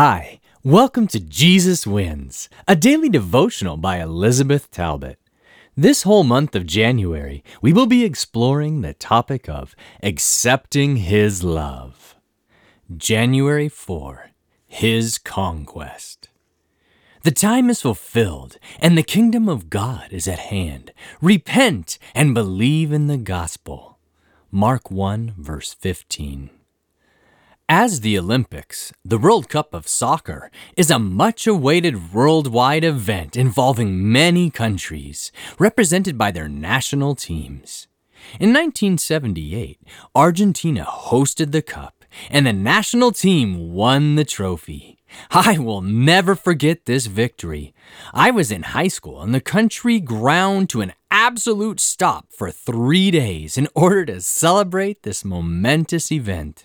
Hi, welcome to Jesus Wins, a daily devotional by Elizabeth Talbot. This whole month of January, we will be exploring the topic of accepting His love. January 4 His Conquest. The time is fulfilled, and the kingdom of God is at hand. Repent and believe in the gospel. Mark 1, verse 15. As the Olympics, the World Cup of Soccer is a much awaited worldwide event involving many countries, represented by their national teams. In 1978, Argentina hosted the Cup, and the national team won the trophy. I will never forget this victory. I was in high school, and the country ground to an absolute stop for three days in order to celebrate this momentous event.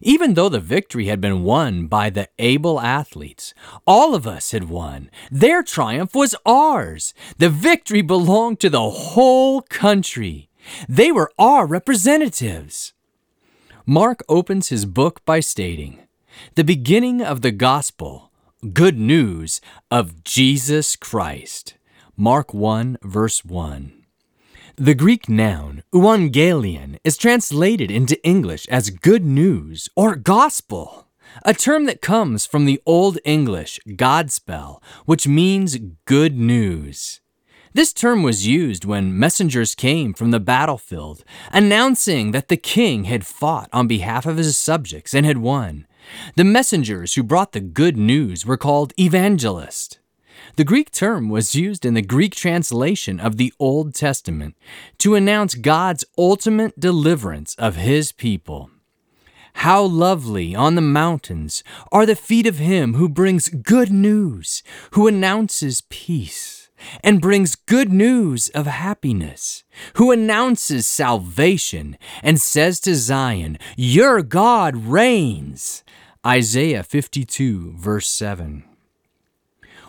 Even though the victory had been won by the able athletes, all of us had won. Their triumph was ours. The victory belonged to the whole country. They were our representatives. Mark opens his book by stating, The beginning of the gospel, good news of Jesus Christ. Mark 1, verse 1. The Greek noun euangelion is translated into English as good news or gospel, a term that comes from the Old English Godspell, which means good news. This term was used when messengers came from the battlefield, announcing that the king had fought on behalf of his subjects and had won. The messengers who brought the good news were called evangelists. The Greek term was used in the Greek translation of the Old Testament to announce God's ultimate deliverance of his people. How lovely on the mountains are the feet of him who brings good news, who announces peace, and brings good news of happiness, who announces salvation and says to Zion, Your God reigns. Isaiah 52, verse 7.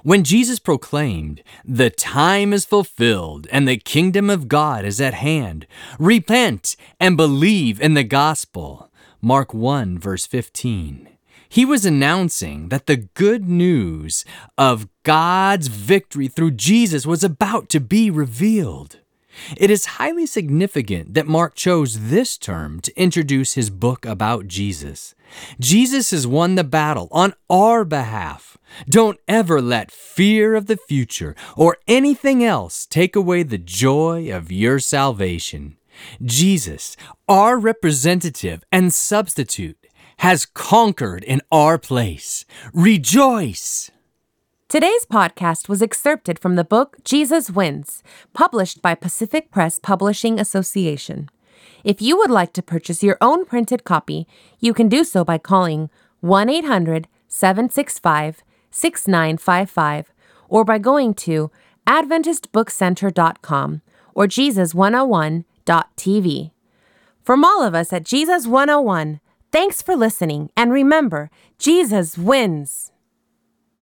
When Jesus proclaimed, The time is fulfilled and the kingdom of God is at hand, repent and believe in the gospel. Mark 1, verse 15. He was announcing that the good news of God's victory through Jesus was about to be revealed. It is highly significant that Mark chose this term to introduce his book about Jesus. Jesus has won the battle on our behalf. Don't ever let fear of the future or anything else take away the joy of your salvation. Jesus, our representative and substitute, has conquered in our place. Rejoice! Today's podcast was excerpted from the book Jesus Wins, published by Pacific Press Publishing Association. If you would like to purchase your own printed copy, you can do so by calling 1 800 765 6955 or by going to AdventistBookCenter.com or Jesus101.tv. From all of us at Jesus 101, thanks for listening, and remember, Jesus wins!